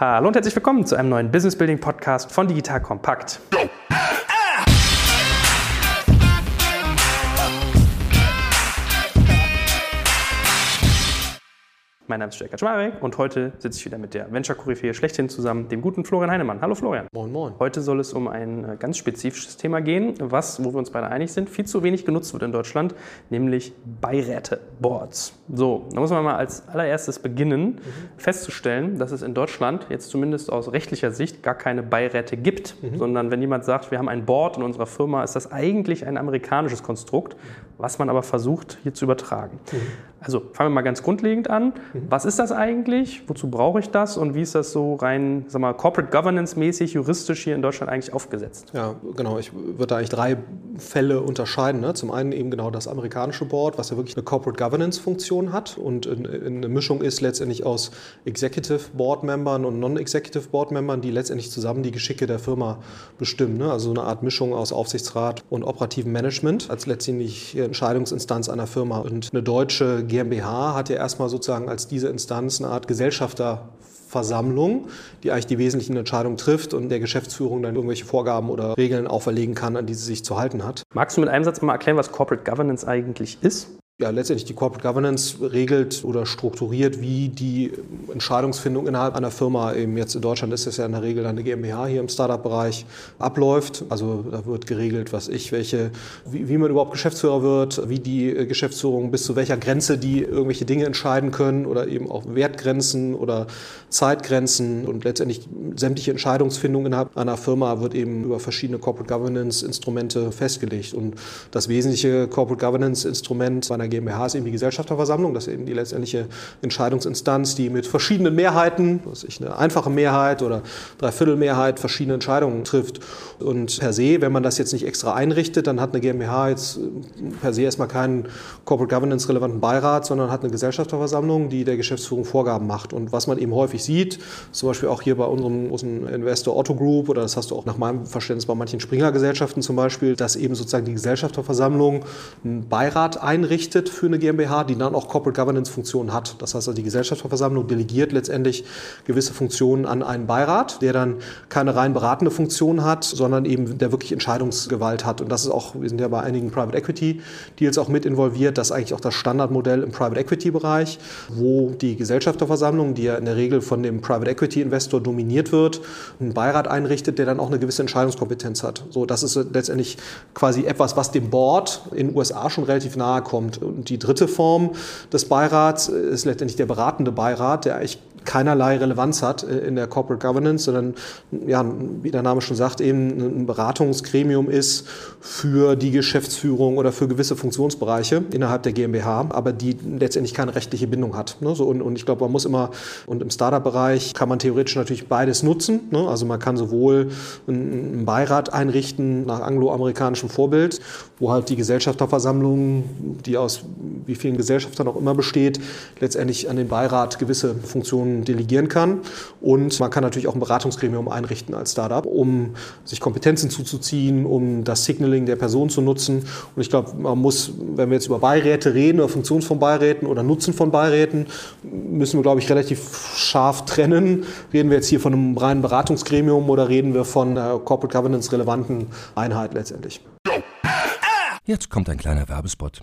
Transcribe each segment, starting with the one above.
Hallo und herzlich willkommen zu einem neuen Business Building Podcast von Digital Kompakt. Mein Name ist Jörg Kaczmarek und heute sitze ich wieder mit der Venture-Koryphäe schlechthin zusammen, dem guten Florian Heinemann. Hallo Florian. Moin, moin. Heute soll es um ein äh, ganz spezifisches Thema gehen, was, wo wir uns beide einig sind, viel zu wenig genutzt wird in Deutschland, nämlich Beiräte-Boards. So, da muss man mal als allererstes beginnen, mhm. festzustellen, dass es in Deutschland jetzt zumindest aus rechtlicher Sicht gar keine Beiräte gibt, mhm. sondern wenn jemand sagt, wir haben ein Board in unserer Firma, ist das eigentlich ein amerikanisches Konstrukt, was man aber versucht hier zu übertragen. Mhm. Also fangen wir mal ganz grundlegend an. Mhm. Was ist das eigentlich? Wozu brauche ich das? Und wie ist das so rein, sag mal, Corporate Governance-mäßig, juristisch hier in Deutschland eigentlich aufgesetzt? Ja, genau. Ich würde da eigentlich drei Fälle unterscheiden. Ne? Zum einen eben genau das amerikanische Board, was ja wirklich eine Corporate Governance-Funktion hat und eine Mischung ist letztendlich aus Executive Board-Membern und Non-Executive Board-Membern, die letztendlich zusammen die Geschicke der Firma bestimmen. Ne? Also eine Art Mischung aus Aufsichtsrat und operativem Management als letztendlich Entscheidungsinstanz einer Firma. Und eine deutsche GmbH hat ja erstmal sozusagen als diese Instanz eine Art Gesellschafterversammlung, die eigentlich die wesentlichen Entscheidungen trifft und der Geschäftsführung dann irgendwelche Vorgaben oder Regeln auferlegen kann, an die sie sich zu halten hat. Magst du mit einem Satz mal erklären, was Corporate Governance eigentlich ist? Ja, letztendlich die Corporate Governance regelt oder strukturiert, wie die Entscheidungsfindung innerhalb einer Firma, eben jetzt in Deutschland ist es ja in der Regel eine GmbH hier im Startup-Bereich, abläuft. Also da wird geregelt, was ich, welche, wie, wie, man überhaupt Geschäftsführer wird, wie die Geschäftsführung bis zu welcher Grenze die irgendwelche Dinge entscheiden können oder eben auch Wertgrenzen oder Zeitgrenzen und letztendlich sämtliche Entscheidungsfindung innerhalb einer Firma wird eben über verschiedene Corporate Governance-Instrumente festgelegt. Und das wesentliche Corporate Governance-Instrument bei einer GmbH ist eben die Gesellschafterversammlung. Das ist eben die letztendliche Entscheidungsinstanz, die mit verschiedenen Mehrheiten, was ich eine einfache Mehrheit oder Dreiviertelmehrheit verschiedene Entscheidungen trifft. Und per se, wenn man das jetzt nicht extra einrichtet, dann hat eine GmbH jetzt per se erstmal keinen Corporate Governance relevanten Beirat, sondern hat eine Gesellschafterversammlung, die der Geschäftsführung Vorgaben macht. Und was man eben häufig sieht, zum Beispiel auch hier bei unserem großen Investor Otto Group oder das hast du auch nach meinem Verständnis bei manchen Springer-Gesellschaften zum Beispiel, dass eben sozusagen die Gesellschafterversammlung einen Beirat einrichtet einrichtet für eine GmbH, die dann auch Corporate Governance Funktionen hat. Das heißt, also die Gesellschaftsversammlung delegiert letztendlich gewisse Funktionen an einen Beirat, der dann keine rein beratende Funktion hat, sondern eben der wirklich Entscheidungsgewalt hat. Und das ist auch, wir sind ja bei einigen Private Equity Deals auch mit involviert, das ist eigentlich auch das Standardmodell im Private Equity Bereich, wo die Gesellschafterversammlung, die ja in der Regel von dem Private Equity Investor dominiert wird, einen Beirat einrichtet, der dann auch eine gewisse Entscheidungskompetenz hat. So, das ist letztendlich quasi etwas, was dem Board in den USA schon relativ nahe kommt. Und die dritte Form des Beirats ist letztendlich der beratende Beirat, der eigentlich keinerlei Relevanz hat äh, in der Corporate Governance, sondern, ja, wie der Name schon sagt, eben ein Beratungsgremium ist für die Geschäftsführung oder für gewisse Funktionsbereiche innerhalb der GmbH, aber die letztendlich keine rechtliche Bindung hat. Ne? So, und, und ich glaube, man muss immer, und im Startup-Bereich kann man theoretisch natürlich beides nutzen. Ne? Also man kann sowohl einen Beirat einrichten nach angloamerikanischem Vorbild, wo halt die Gesellschafterversammlung, die aus wie vielen Gesellschaftern auch immer besteht, letztendlich an den Beirat gewisse Funktionen delegieren kann. Und man kann natürlich auch ein Beratungsgremium einrichten als Startup, um sich Kompetenzen zuzuziehen, um das Signaling der Person zu nutzen. Und ich glaube, man muss, wenn wir jetzt über Beiräte reden oder Funktionen von Beiräten oder Nutzen von Beiräten, müssen wir, glaube ich, relativ scharf trennen. Reden wir jetzt hier von einem reinen Beratungsgremium oder reden wir von einer Corporate Governance relevanten Einheit letztendlich? Jetzt kommt ein kleiner Werbespot.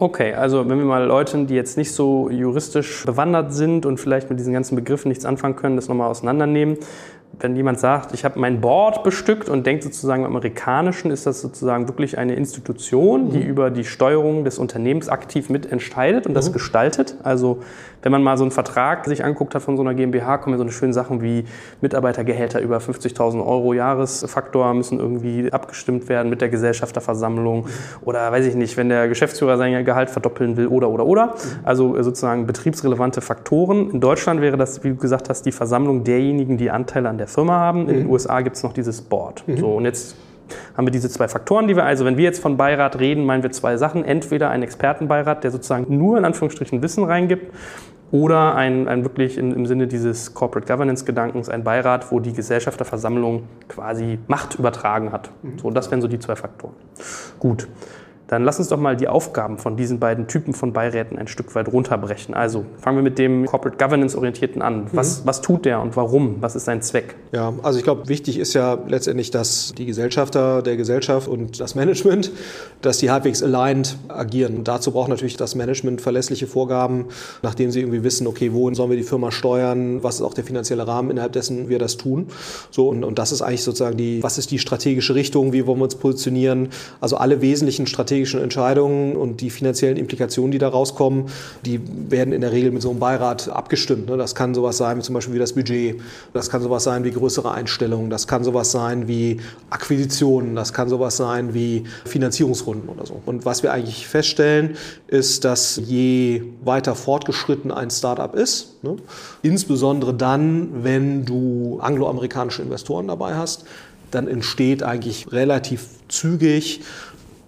Okay, also wenn wir mal Leuten, die jetzt nicht so juristisch bewandert sind und vielleicht mit diesen ganzen Begriffen nichts anfangen können, das nochmal auseinandernehmen wenn jemand sagt, ich habe mein Board bestückt und denkt sozusagen im Amerikanischen, ist das sozusagen wirklich eine Institution, die mhm. über die Steuerung des Unternehmens aktiv mitentscheidet und mhm. das gestaltet. Also wenn man mal so einen Vertrag sich anguckt hat von so einer GmbH, kommen ja so eine schöne Sachen wie Mitarbeitergehälter über 50.000 Euro Jahresfaktor müssen irgendwie abgestimmt werden mit der Gesellschafterversammlung mhm. oder weiß ich nicht, wenn der Geschäftsführer sein Gehalt verdoppeln will oder oder oder. Also sozusagen betriebsrelevante Faktoren. In Deutschland wäre das, wie du gesagt hast, die Versammlung derjenigen, die Anteile an der Firma haben. In den mhm. USA gibt es noch dieses Board. Mhm. So, und jetzt haben wir diese zwei Faktoren, die wir, also wenn wir jetzt von Beirat reden, meinen wir zwei Sachen. Entweder ein Expertenbeirat, der sozusagen nur in Anführungsstrichen Wissen reingibt, oder ein, ein wirklich in, im Sinne dieses Corporate Governance-Gedankens ein Beirat, wo die Gesellschafterversammlung quasi Macht übertragen hat. Mhm. So, das wären so die zwei Faktoren. Gut. Dann lass uns doch mal die Aufgaben von diesen beiden Typen von Beiräten ein Stück weit runterbrechen. Also fangen wir mit dem Corporate Governance-Orientierten an. Was, mhm. was tut der und warum? Was ist sein Zweck? Ja, also ich glaube, wichtig ist ja letztendlich, dass die Gesellschafter der Gesellschaft und das Management, dass die halbwegs aligned agieren. Und dazu braucht natürlich das Management verlässliche Vorgaben, nachdem sie irgendwie wissen, okay, wohin sollen wir die Firma steuern, was ist auch der finanzielle Rahmen, innerhalb dessen wir das tun. So, und, und das ist eigentlich sozusagen die, was ist die strategische Richtung, wie wollen wir uns positionieren? Also alle wesentlichen strategischen strategischen Entscheidungen und die finanziellen Implikationen, die da rauskommen, die werden in der Regel mit so einem Beirat abgestimmt. Ne? Das kann sowas sein wie zum Beispiel wie das Budget, das kann sowas sein wie größere Einstellungen, das kann sowas sein wie Akquisitionen, das kann sowas sein wie Finanzierungsrunden oder so. Und was wir eigentlich feststellen, ist, dass je weiter fortgeschritten ein Startup ist, ne? insbesondere dann, wenn du angloamerikanische Investoren dabei hast, dann entsteht eigentlich relativ zügig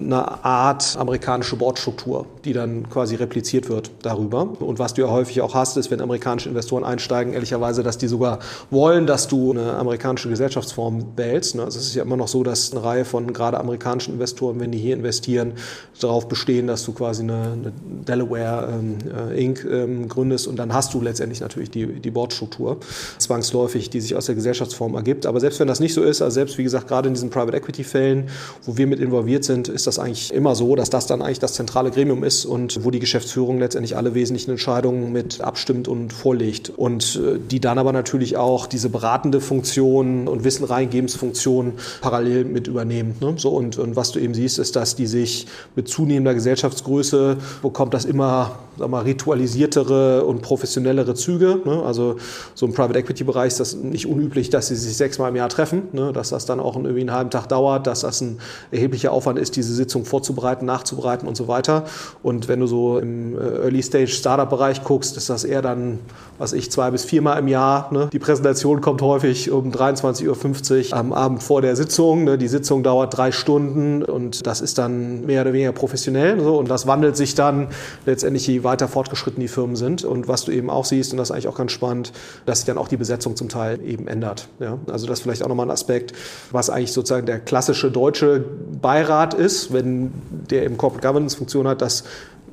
eine Art amerikanische Bordstruktur, die dann quasi repliziert wird darüber. Und was du ja häufig auch hast, ist, wenn amerikanische Investoren einsteigen, ehrlicherweise, dass die sogar wollen, dass du eine amerikanische Gesellschaftsform wählst. Also es ist ja immer noch so, dass eine Reihe von gerade amerikanischen Investoren, wenn die hier investieren, darauf bestehen, dass du quasi eine, eine Delaware ähm, äh, Inc. Ähm, gründest und dann hast du letztendlich natürlich die, die Bordstruktur zwangsläufig, die sich aus der Gesellschaftsform ergibt. Aber selbst wenn das nicht so ist, also selbst wie gesagt, gerade in diesen Private Equity Fällen, wo wir mit involviert sind, ist das eigentlich immer so, dass das dann eigentlich das zentrale Gremium ist und wo die Geschäftsführung letztendlich alle wesentlichen Entscheidungen mit abstimmt und vorlegt. Und äh, die dann aber natürlich auch diese beratende Funktion und Wissen reingebensfunktion parallel mit übernehmen. Ne? So, und, und was du eben siehst, ist, dass die sich mit zunehmender Gesellschaftsgröße bekommt das immer sag mal, ritualisiertere und professionellere Züge. Ne? Also so im Private Equity Bereich ist das nicht unüblich, dass sie sich sechsmal im Jahr treffen, ne? dass das dann auch irgendwie einen halben Tag dauert, dass das ein erheblicher Aufwand ist, diese Sitzung vorzubereiten, nachzubereiten und so weiter. Und wenn du so im äh, Early Stage Startup Bereich guckst, ist das eher dann, was ich, zwei bis viermal im Jahr. Ne? Die Präsentation kommt häufig um 23.50 Uhr am Abend vor der Sitzung. Ne? Die Sitzung dauert drei Stunden und das ist dann mehr oder weniger professionell. So. Und das wandelt sich dann letztendlich, je weiter fortgeschritten die Firmen sind. Und was du eben auch siehst, und das ist eigentlich auch ganz spannend, dass sich dann auch die Besetzung zum Teil eben ändert. Ja? Also das ist vielleicht auch nochmal ein Aspekt, was eigentlich sozusagen der klassische deutsche Beirat ist, wenn der eben Corporate Governance Funktion hat, dass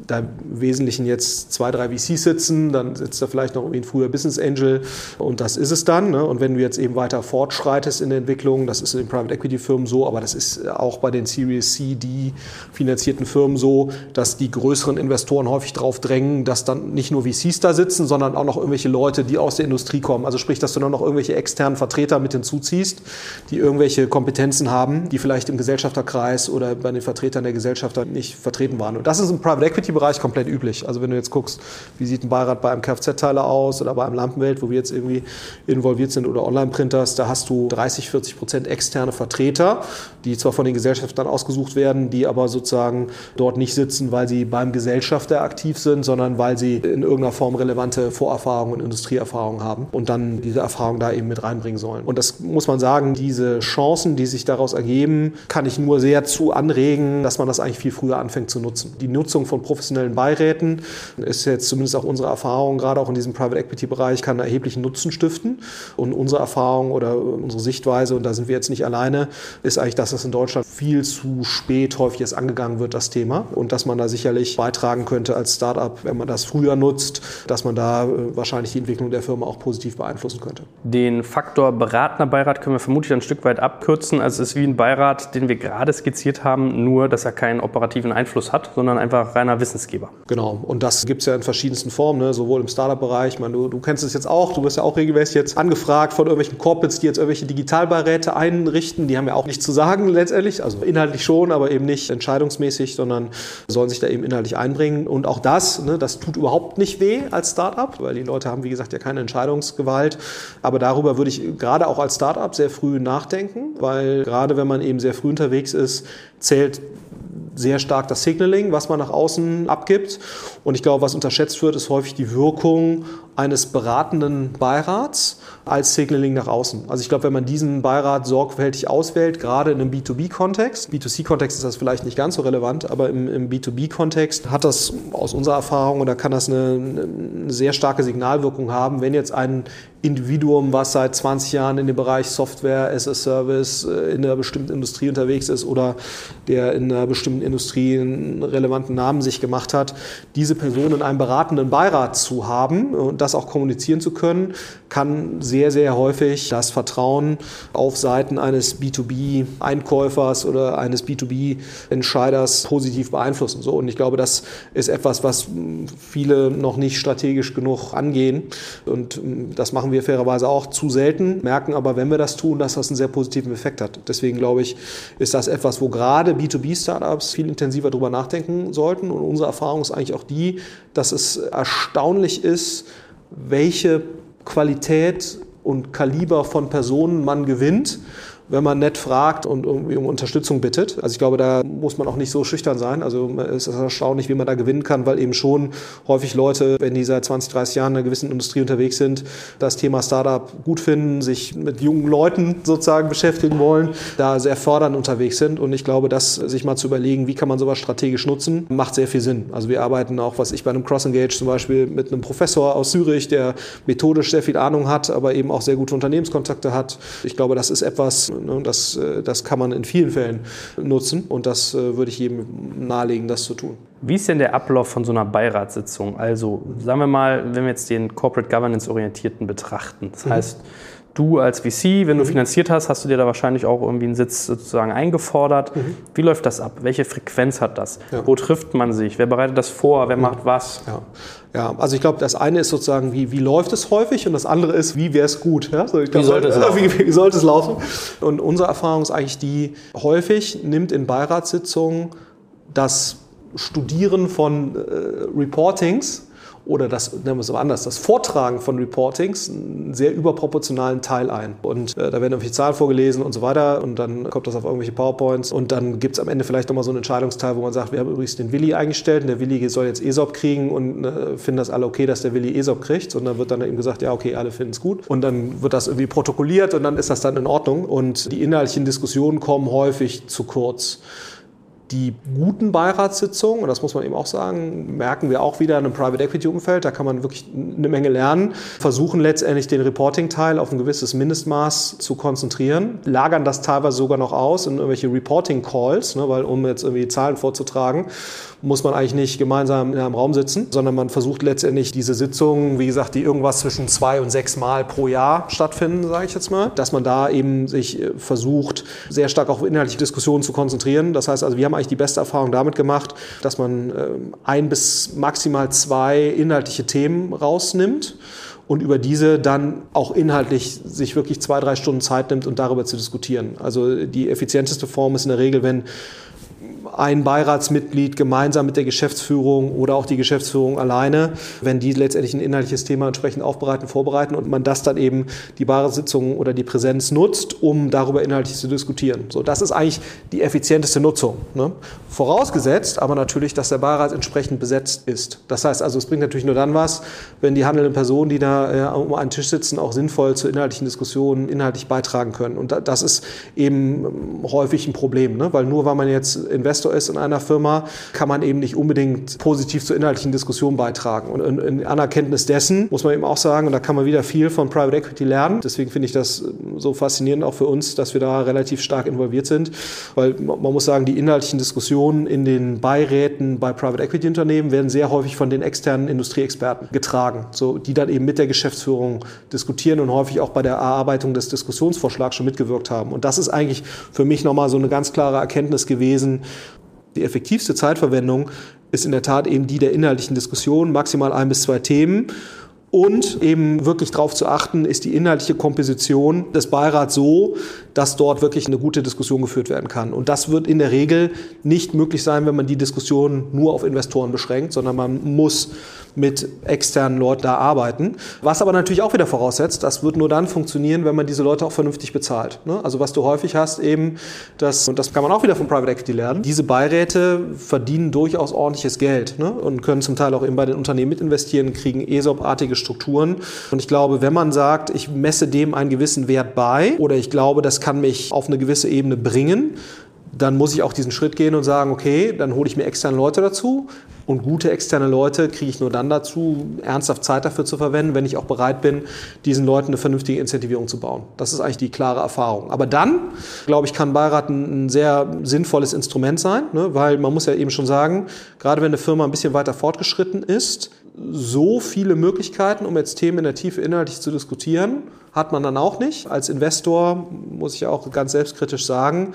da im Wesentlichen jetzt zwei, drei VCs sitzen, dann sitzt da vielleicht noch irgendwie ein früher Business Angel und das ist es dann. Ne? Und wenn du jetzt eben weiter fortschreitest in der Entwicklung, das ist in den Private Equity Firmen so, aber das ist auch bei den Series C, D finanzierten Firmen so, dass die größeren Investoren häufig darauf drängen, dass dann nicht nur VCs da sitzen, sondern auch noch irgendwelche Leute, die aus der Industrie kommen. Also sprich, dass du dann noch irgendwelche externen Vertreter mit hinzuziehst, die irgendwelche Kompetenzen haben, die vielleicht im Gesellschafterkreis oder bei den Vertretern der Gesellschafter nicht vertreten waren. Und das ist im Private Equity Equity-Bereich komplett üblich. Also wenn du jetzt guckst, wie sieht ein Beirat bei einem Kfz-Teiler aus oder bei einem Lampenwelt, wo wir jetzt irgendwie involviert sind oder Online-Printers, da hast du 30, 40 Prozent externe Vertreter, die zwar von den Gesellschaftern ausgesucht werden, die aber sozusagen dort nicht sitzen, weil sie beim Gesellschafter aktiv sind, sondern weil sie in irgendeiner Form relevante Vorerfahrungen und Industrieerfahrungen haben und dann diese Erfahrung da eben mit reinbringen sollen. Und das muss man sagen, diese Chancen, die sich daraus ergeben, kann ich nur sehr zu anregen, dass man das eigentlich viel früher anfängt zu nutzen. Die Nutzung von professionellen Beiräten ist jetzt zumindest auch unsere Erfahrung, gerade auch in diesem Private Equity Bereich, kann erheblichen Nutzen stiften. Und unsere Erfahrung oder unsere Sichtweise, und da sind wir jetzt nicht alleine, ist eigentlich, dass das in Deutschland viel zu spät häufig erst angegangen wird, das Thema. Und dass man da sicherlich beitragen könnte als Startup, wenn man das früher nutzt, dass man da äh, wahrscheinlich die Entwicklung der Firma auch positiv beeinflussen könnte. Den Faktor beratender Beirat können wir vermutlich ein Stück weit abkürzen. Also es ist wie ein Beirat, den wir gerade skizziert haben, nur dass er keinen operativen Einfluss hat, sondern einfach reiner Wissensgeber. Genau. Und das gibt es ja in verschiedensten Formen, ne? sowohl im Startup-Bereich. Du, du kennst es jetzt auch. Du wirst ja auch regelmäßig jetzt angefragt von irgendwelchen Corporates, die jetzt irgendwelche Digitalbeiräte einrichten. Die haben ja auch nichts zu sagen letztendlich. Also inhaltlich schon, aber eben nicht entscheidungsmäßig, sondern sollen sich da eben inhaltlich einbringen. Und auch das, ne, das tut überhaupt nicht weh als Startup, weil die Leute haben, wie gesagt, ja keine Entscheidungsgewalt. Aber darüber würde ich gerade auch als Startup sehr früh nachdenken, weil gerade wenn man eben sehr früh unterwegs ist, zählt sehr stark das Signaling, was man nach außen abgibt. Und ich glaube, was unterschätzt wird, ist häufig die Wirkung eines beratenden Beirats als Signaling nach außen. Also ich glaube, wenn man diesen Beirat sorgfältig auswählt, gerade in einem B2B-Kontext, B2C-Kontext ist das vielleicht nicht ganz so relevant, aber im, im B2B-Kontext hat das aus unserer Erfahrung oder kann das eine, eine sehr starke Signalwirkung haben, wenn jetzt ein Individuum, was seit 20 Jahren in dem Bereich Software as a Service äh, in einer bestimmten Industrie unterwegs ist oder der in einer bestimmten Industrie einen relevanten Namen sich gemacht hat, diese Person in einem beratenden Beirat zu haben und das auch kommunizieren zu können, kann sehr, sehr häufig das Vertrauen auf Seiten eines B2B-Einkäufers oder eines B2B-Entscheiders positiv beeinflussen. So, und ich glaube, das ist etwas, was viele noch nicht strategisch genug angehen. Und das machen wir fairerweise auch zu selten, merken aber, wenn wir das tun, dass das einen sehr positiven Effekt hat. Deswegen glaube ich, ist das etwas, wo gerade B2B-Startups viel intensiver darüber nachdenken sollten. Und unsere Erfahrung ist eigentlich auch die, dass es erstaunlich ist, welche Qualität und Kaliber von Personen man gewinnt wenn man nett fragt und irgendwie um Unterstützung bittet. Also ich glaube, da muss man auch nicht so schüchtern sein. Also es ist erstaunlich, wie man da gewinnen kann, weil eben schon häufig Leute, wenn die seit 20, 30 Jahren in einer gewissen Industrie unterwegs sind, das Thema Startup gut finden, sich mit jungen Leuten sozusagen beschäftigen wollen, da sehr fördernd unterwegs sind. Und ich glaube, das sich mal zu überlegen, wie kann man sowas strategisch nutzen, macht sehr viel Sinn. Also wir arbeiten auch, was ich bei einem Cross-Engage zum Beispiel mit einem Professor aus Zürich, der methodisch sehr viel Ahnung hat, aber eben auch sehr gute Unternehmenskontakte hat. Ich glaube, das ist etwas, das, äh, das kann man in vielen Fällen nutzen und das äh, würde ich jedem nahelegen, das zu tun. Wie ist denn der Ablauf von so einer Beiratssitzung? Also sagen wir mal, wenn wir jetzt den Corporate Governance orientierten betrachten. Das mhm. Du als VC, wenn du mhm. finanziert hast, hast du dir da wahrscheinlich auch irgendwie einen Sitz sozusagen eingefordert. Mhm. Wie läuft das ab? Welche Frequenz hat das? Ja. Wo trifft man sich? Wer bereitet das vor? Wer mhm. macht was? Ja. Ja, also ich glaube, das eine ist sozusagen, wie, wie läuft es häufig und das andere ist, wie wäre es gut. Ja? So, glaub, wie, sollte es laufen? Wie, wie sollte es laufen? Und unsere Erfahrung ist eigentlich die, häufig nimmt in Beiratssitzungen das Studieren von äh, Reportings oder das, nennen wir es aber anders, das Vortragen von Reportings einen sehr überproportionalen Teil ein. Und äh, da werden irgendwelche Zahlen vorgelesen und so weiter und dann kommt das auf irgendwelche PowerPoints und dann gibt es am Ende vielleicht nochmal so einen Entscheidungsteil, wo man sagt, wir haben übrigens den Willi eingestellt und der Willi soll jetzt ESOP kriegen und äh, finden das alle okay, dass der Willi ESOP kriegt. Und dann wird dann eben gesagt, ja, okay, alle finden es gut. Und dann wird das irgendwie protokolliert und dann ist das dann in Ordnung. Und die inhaltlichen Diskussionen kommen häufig zu kurz. Die guten Beiratssitzungen, und das muss man eben auch sagen, merken wir auch wieder in einem Private Equity Umfeld, da kann man wirklich eine Menge lernen, versuchen letztendlich den Reporting-Teil auf ein gewisses Mindestmaß zu konzentrieren, lagern das teilweise sogar noch aus in irgendwelche Reporting-Calls, ne, weil um jetzt irgendwie Zahlen vorzutragen, muss man eigentlich nicht gemeinsam in einem Raum sitzen, sondern man versucht letztendlich diese Sitzungen, wie gesagt, die irgendwas zwischen zwei und sechs Mal pro Jahr stattfinden, sage ich jetzt mal, dass man da eben sich äh, versucht, sehr stark auf inhaltliche Diskussionen zu konzentrieren. Das heißt also, wir haben eigentlich die beste Erfahrung damit gemacht, dass man ähm, ein bis maximal zwei inhaltliche Themen rausnimmt und über diese dann auch inhaltlich sich wirklich zwei, drei Stunden Zeit nimmt und darüber zu diskutieren. Also die effizienteste Form ist in der Regel, wenn ein Beiratsmitglied gemeinsam mit der Geschäftsführung oder auch die Geschäftsführung alleine, wenn die letztendlich ein inhaltliches Thema entsprechend aufbereiten, vorbereiten und man das dann eben die Beiratssitzung oder die Präsenz nutzt, um darüber inhaltlich zu diskutieren. So, das ist eigentlich die effizienteste Nutzung. Ne? Vorausgesetzt aber natürlich, dass der Beirat entsprechend besetzt ist. Das heißt also, es bringt natürlich nur dann was, wenn die handelnden Personen, die da äh, um einen Tisch sitzen, auch sinnvoll zu inhaltlichen Diskussionen inhaltlich beitragen können. Und das ist eben ähm, häufig ein Problem, ne? weil nur weil man jetzt Investor ist in einer Firma, kann man eben nicht unbedingt positiv zur inhaltlichen Diskussion beitragen. Und in, in Anerkenntnis dessen muss man eben auch sagen, und da kann man wieder viel von Private Equity lernen. Deswegen finde ich das so faszinierend auch für uns, dass wir da relativ stark involviert sind, weil man muss sagen, die inhaltlichen Diskussionen in den Beiräten bei Private Equity Unternehmen werden sehr häufig von den externen Industrieexperten getragen, so, die dann eben mit der Geschäftsführung diskutieren und häufig auch bei der Erarbeitung des Diskussionsvorschlags schon mitgewirkt haben. Und das ist eigentlich für mich nochmal so eine ganz klare Erkenntnis gewesen. Die effektivste Zeitverwendung ist in der Tat eben die der inhaltlichen Diskussion, maximal ein bis zwei Themen. Und eben wirklich darauf zu achten, ist die inhaltliche Komposition des Beirats so, dass dort wirklich eine gute Diskussion geführt werden kann. Und das wird in der Regel nicht möglich sein, wenn man die Diskussion nur auf Investoren beschränkt, sondern man muss mit externen Leuten da arbeiten. Was aber natürlich auch wieder voraussetzt, das wird nur dann funktionieren, wenn man diese Leute auch vernünftig bezahlt. Ne? Also was du häufig hast eben, das, und das kann man auch wieder von Private Equity lernen, diese Beiräte verdienen durchaus ordentliches Geld ne? und können zum Teil auch eben bei den Unternehmen mitinvestieren, kriegen ESOP-artige Strukturen. Und ich glaube, wenn man sagt, ich messe dem einen gewissen Wert bei oder ich glaube, das kann mich auf eine gewisse Ebene bringen, dann muss ich auch diesen Schritt gehen und sagen, okay, dann hole ich mir externe Leute dazu. Und gute externe Leute kriege ich nur dann dazu, ernsthaft Zeit dafür zu verwenden, wenn ich auch bereit bin, diesen Leuten eine vernünftige Incentivierung zu bauen. Das ist eigentlich die klare Erfahrung. Aber dann, glaube ich, kann Beirat ein, sehr sinnvolles Instrument sein, ne? weil man muss ja eben schon sagen, gerade wenn eine Firma ein bisschen weiter fortgeschritten ist, so viele Möglichkeiten, um jetzt Themen in der Tiefe inhaltlich zu diskutieren, hat man dann auch nicht. Als Investor muss ich auch ganz selbstkritisch sagen,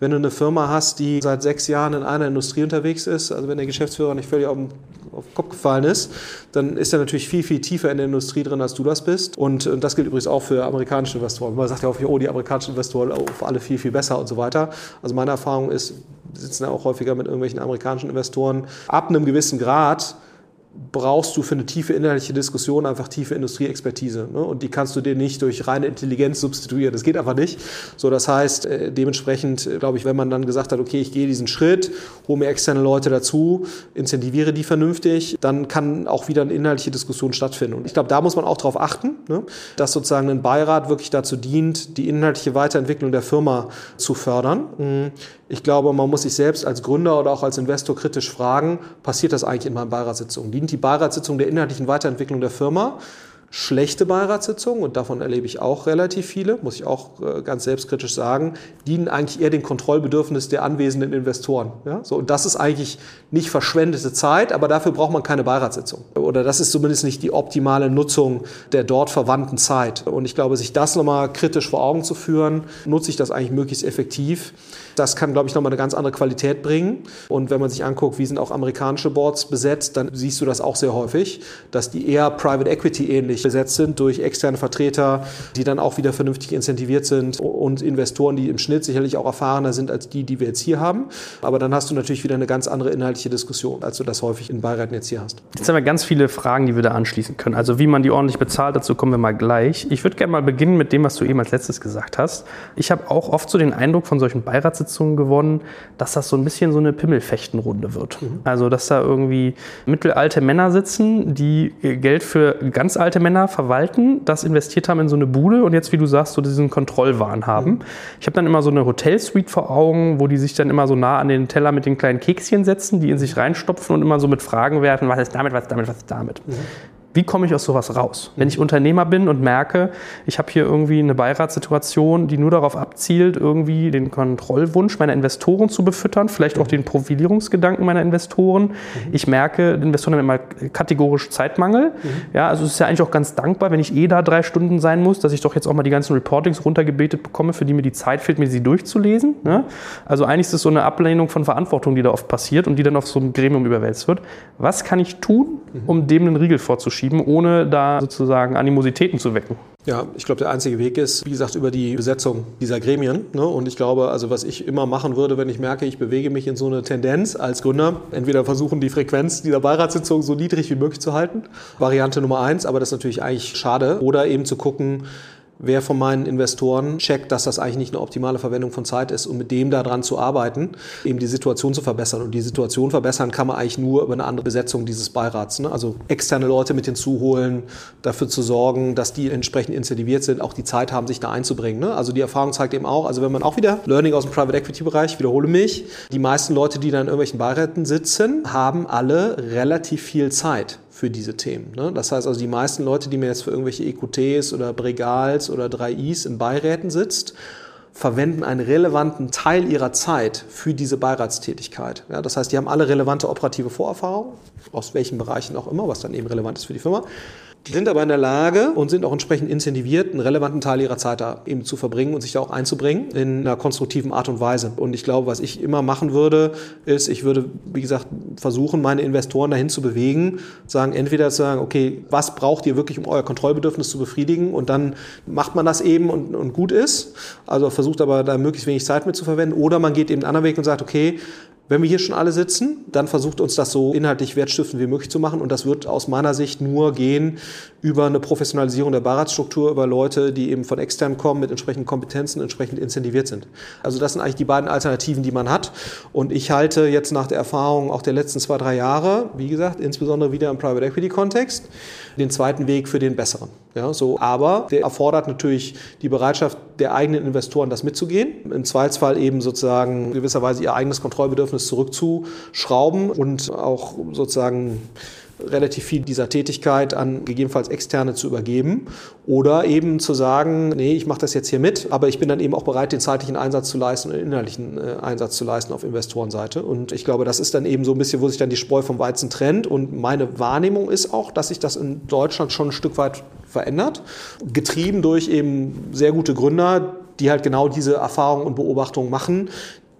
wenn du eine Firma hast, die seit sechs Jahren in einer Industrie unterwegs ist, also wenn der Geschäftsführer nicht völlig auf den, auf den Kopf gefallen ist, dann ist er natürlich viel, viel tiefer in der Industrie drin, als du das bist. Und, und das gilt übrigens auch für amerikanische Investoren. Man sagt ja auch, oh, die amerikanischen Investoren auf alle viel, viel besser und so weiter. Also meine Erfahrung ist, sitzen ja auch häufiger mit irgendwelchen amerikanischen Investoren, ab einem gewissen Grad brauchst du für eine tiefe inhaltliche Diskussion einfach tiefe Industrieexpertise. Ne? Und die kannst du dir nicht durch reine Intelligenz substituieren. Das geht einfach nicht. So, das heißt, äh, dementsprechend, äh, glaube ich, wenn man dann gesagt hat, okay, ich gehe diesen Schritt, hole mir externe Leute dazu, incentiviere die vernünftig, dann kann auch wieder eine inhaltliche Diskussion stattfinden. Und ich glaube, da muss man auch darauf achten, ne? dass sozusagen ein Beirat wirklich dazu dient, die inhaltliche Weiterentwicklung der Firma zu fördern. Mhm. Ich glaube, man muss sich selbst als Gründer oder auch als Investor kritisch fragen, passiert das eigentlich in meinen Beiratssitzungen? Dient die Beiratssitzung der inhaltlichen Weiterentwicklung der Firma? schlechte Beiratssitzungen, und davon erlebe ich auch relativ viele, muss ich auch äh, ganz selbstkritisch sagen, dienen eigentlich eher dem Kontrollbedürfnis der anwesenden Investoren. Ja? So, und das ist eigentlich nicht verschwendete Zeit, aber dafür braucht man keine Beiratssitzung. Oder das ist zumindest nicht die optimale Nutzung der dort verwandten Zeit. Und ich glaube, sich das nochmal kritisch vor Augen zu führen, nutze ich das eigentlich möglichst effektiv. Das kann, glaube ich, nochmal eine ganz andere Qualität bringen. Und wenn man sich anguckt, wie sind auch amerikanische Boards besetzt, dann siehst du das auch sehr häufig, dass die eher Private Equity ähnlich besetzt sind durch externe Vertreter, die dann auch wieder vernünftig incentiviert sind und Investoren, die im Schnitt sicherlich auch erfahrener sind als die, die wir jetzt hier haben. Aber dann hast du natürlich wieder eine ganz andere inhaltliche Diskussion, als du das häufig in Beiräten jetzt hier hast. Jetzt haben wir ganz viele Fragen, die wir da anschließen können. Also wie man die ordentlich bezahlt, dazu kommen wir mal gleich. Ich würde gerne mal beginnen mit dem, was du eben als letztes gesagt hast. Ich habe auch oft so den Eindruck von solchen Beiratssitzungen, Ratssitzungen gewonnen, dass das so ein bisschen so eine Pimmelfechtenrunde wird. Mhm. Also, dass da irgendwie mittelalte Männer sitzen, die Geld für ganz alte Männer verwalten, das investiert haben in so eine Bude und jetzt, wie du sagst, so diesen Kontrollwahn haben. Mhm. Ich habe dann immer so eine Hotelsuite vor Augen, wo die sich dann immer so nah an den Teller mit den kleinen Kekschen setzen, die in sich reinstopfen und immer so mit Fragen werfen, was ist damit, was ist damit, was ist damit. Mhm. Wie komme ich aus sowas raus? Wenn ich Unternehmer bin und merke, ich habe hier irgendwie eine Beiratssituation, die nur darauf abzielt, irgendwie den Kontrollwunsch meiner Investoren zu befüttern, vielleicht auch den Profilierungsgedanken meiner Investoren. Mhm. Ich merke, Investoren haben immer kategorisch Zeitmangel. Mhm. Ja, also es ist ja eigentlich auch ganz dankbar, wenn ich eh da drei Stunden sein muss, dass ich doch jetzt auch mal die ganzen Reportings runtergebetet bekomme, für die mir die Zeit fehlt, mir sie durchzulesen. Ne? Also eigentlich ist es so eine Ablehnung von Verantwortung, die da oft passiert und die dann auf so einem Gremium überwälzt wird. Was kann ich tun, mhm. um dem einen Riegel vorzuschieben? Schieben, ohne da sozusagen Animositäten zu wecken. Ja, ich glaube, der einzige Weg ist, wie gesagt, über die Besetzung dieser Gremien. Ne? Und ich glaube, also was ich immer machen würde, wenn ich merke, ich bewege mich in so eine Tendenz als Gründer, entweder versuchen, die Frequenz dieser Beiratssitzung so niedrig wie möglich zu halten. Variante Nummer eins, aber das ist natürlich eigentlich schade. Oder eben zu gucken, wer von meinen Investoren checkt, dass das eigentlich nicht eine optimale Verwendung von Zeit ist und mit dem daran zu arbeiten, eben die Situation zu verbessern. Und die Situation verbessern kann man eigentlich nur über eine andere Besetzung dieses Beirats. Ne? Also externe Leute mit hinzuholen, dafür zu sorgen, dass die entsprechend incentiviert sind, auch die Zeit haben, sich da einzubringen. Ne? Also die Erfahrung zeigt eben auch, also wenn man auch wieder Learning aus dem Private Equity Bereich, wiederhole mich, die meisten Leute, die da in irgendwelchen Beiräten sitzen, haben alle relativ viel Zeit für diese Themen. Ne? Das heißt also, die meisten Leute, die mir jetzt für irgendwelche EQTs oder Bregals oder 3Is in Beiräten sitzt, verwenden einen relevanten Teil ihrer Zeit für diese Beiratstätigkeit. Ja, das heißt, die haben alle relevante operative Vorerfahrung, aus welchen Bereichen auch immer, was dann eben relevant ist für die Firma. Die sind aber in der Lage und sind auch entsprechend incentiviert, einen relevanten Teil ihrer Zeit da eben zu verbringen und sich da auch einzubringen in einer konstruktiven Art und Weise. Und ich glaube, was ich immer machen würde, ist, ich würde, wie gesagt, versuchen, meine Investoren dahin zu bewegen, sagen, entweder zu sagen, okay, was braucht ihr wirklich, um euer Kontrollbedürfnis zu befriedigen? Und dann macht man das eben und, und gut ist. Also versucht aber da möglichst wenig Zeit mit zu verwenden. Oder man geht eben einen anderen Weg und sagt, okay, wenn wir hier schon alle sitzen, dann versucht uns das so inhaltlich wertstiftend wie möglich zu machen. Und das wird aus meiner Sicht nur gehen über eine Professionalisierung der Beiratsstruktur, über Leute, die eben von extern kommen, mit entsprechenden Kompetenzen, entsprechend incentiviert sind. Also das sind eigentlich die beiden Alternativen, die man hat. Und ich halte jetzt nach der Erfahrung auch der letzten zwei, drei Jahre, wie gesagt, insbesondere wieder im Private Equity Kontext, den zweiten Weg für den besseren. Ja, so, aber der erfordert natürlich die Bereitschaft der eigenen Investoren, das mitzugehen. Im Zweifelsfall eben sozusagen gewisserweise ihr eigenes Kontrollbedürfnis zurückzuschrauben und auch sozusagen relativ viel dieser Tätigkeit an gegebenenfalls Externe zu übergeben oder eben zu sagen, nee, ich mache das jetzt hier mit, aber ich bin dann eben auch bereit, den zeitlichen Einsatz zu leisten und den inhaltlichen äh, Einsatz zu leisten auf Investorenseite. Und ich glaube, das ist dann eben so ein bisschen, wo sich dann die Spreu vom Weizen trennt. Und meine Wahrnehmung ist auch, dass sich das in Deutschland schon ein Stück weit verändert, getrieben durch eben sehr gute Gründer, die halt genau diese Erfahrungen und Beobachtungen machen,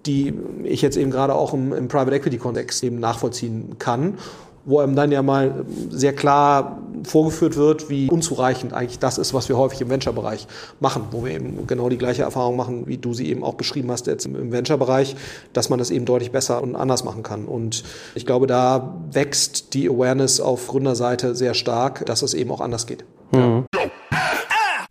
die ich jetzt eben gerade auch im, im Private Equity Kontext eben nachvollziehen kann wo einem dann ja mal sehr klar vorgeführt wird, wie unzureichend eigentlich das ist, was wir häufig im Venture-Bereich machen, wo wir eben genau die gleiche Erfahrung machen, wie du sie eben auch beschrieben hast jetzt im Venture-Bereich, dass man das eben deutlich besser und anders machen kann. Und ich glaube, da wächst die Awareness auf Gründerseite sehr stark, dass es eben auch anders geht.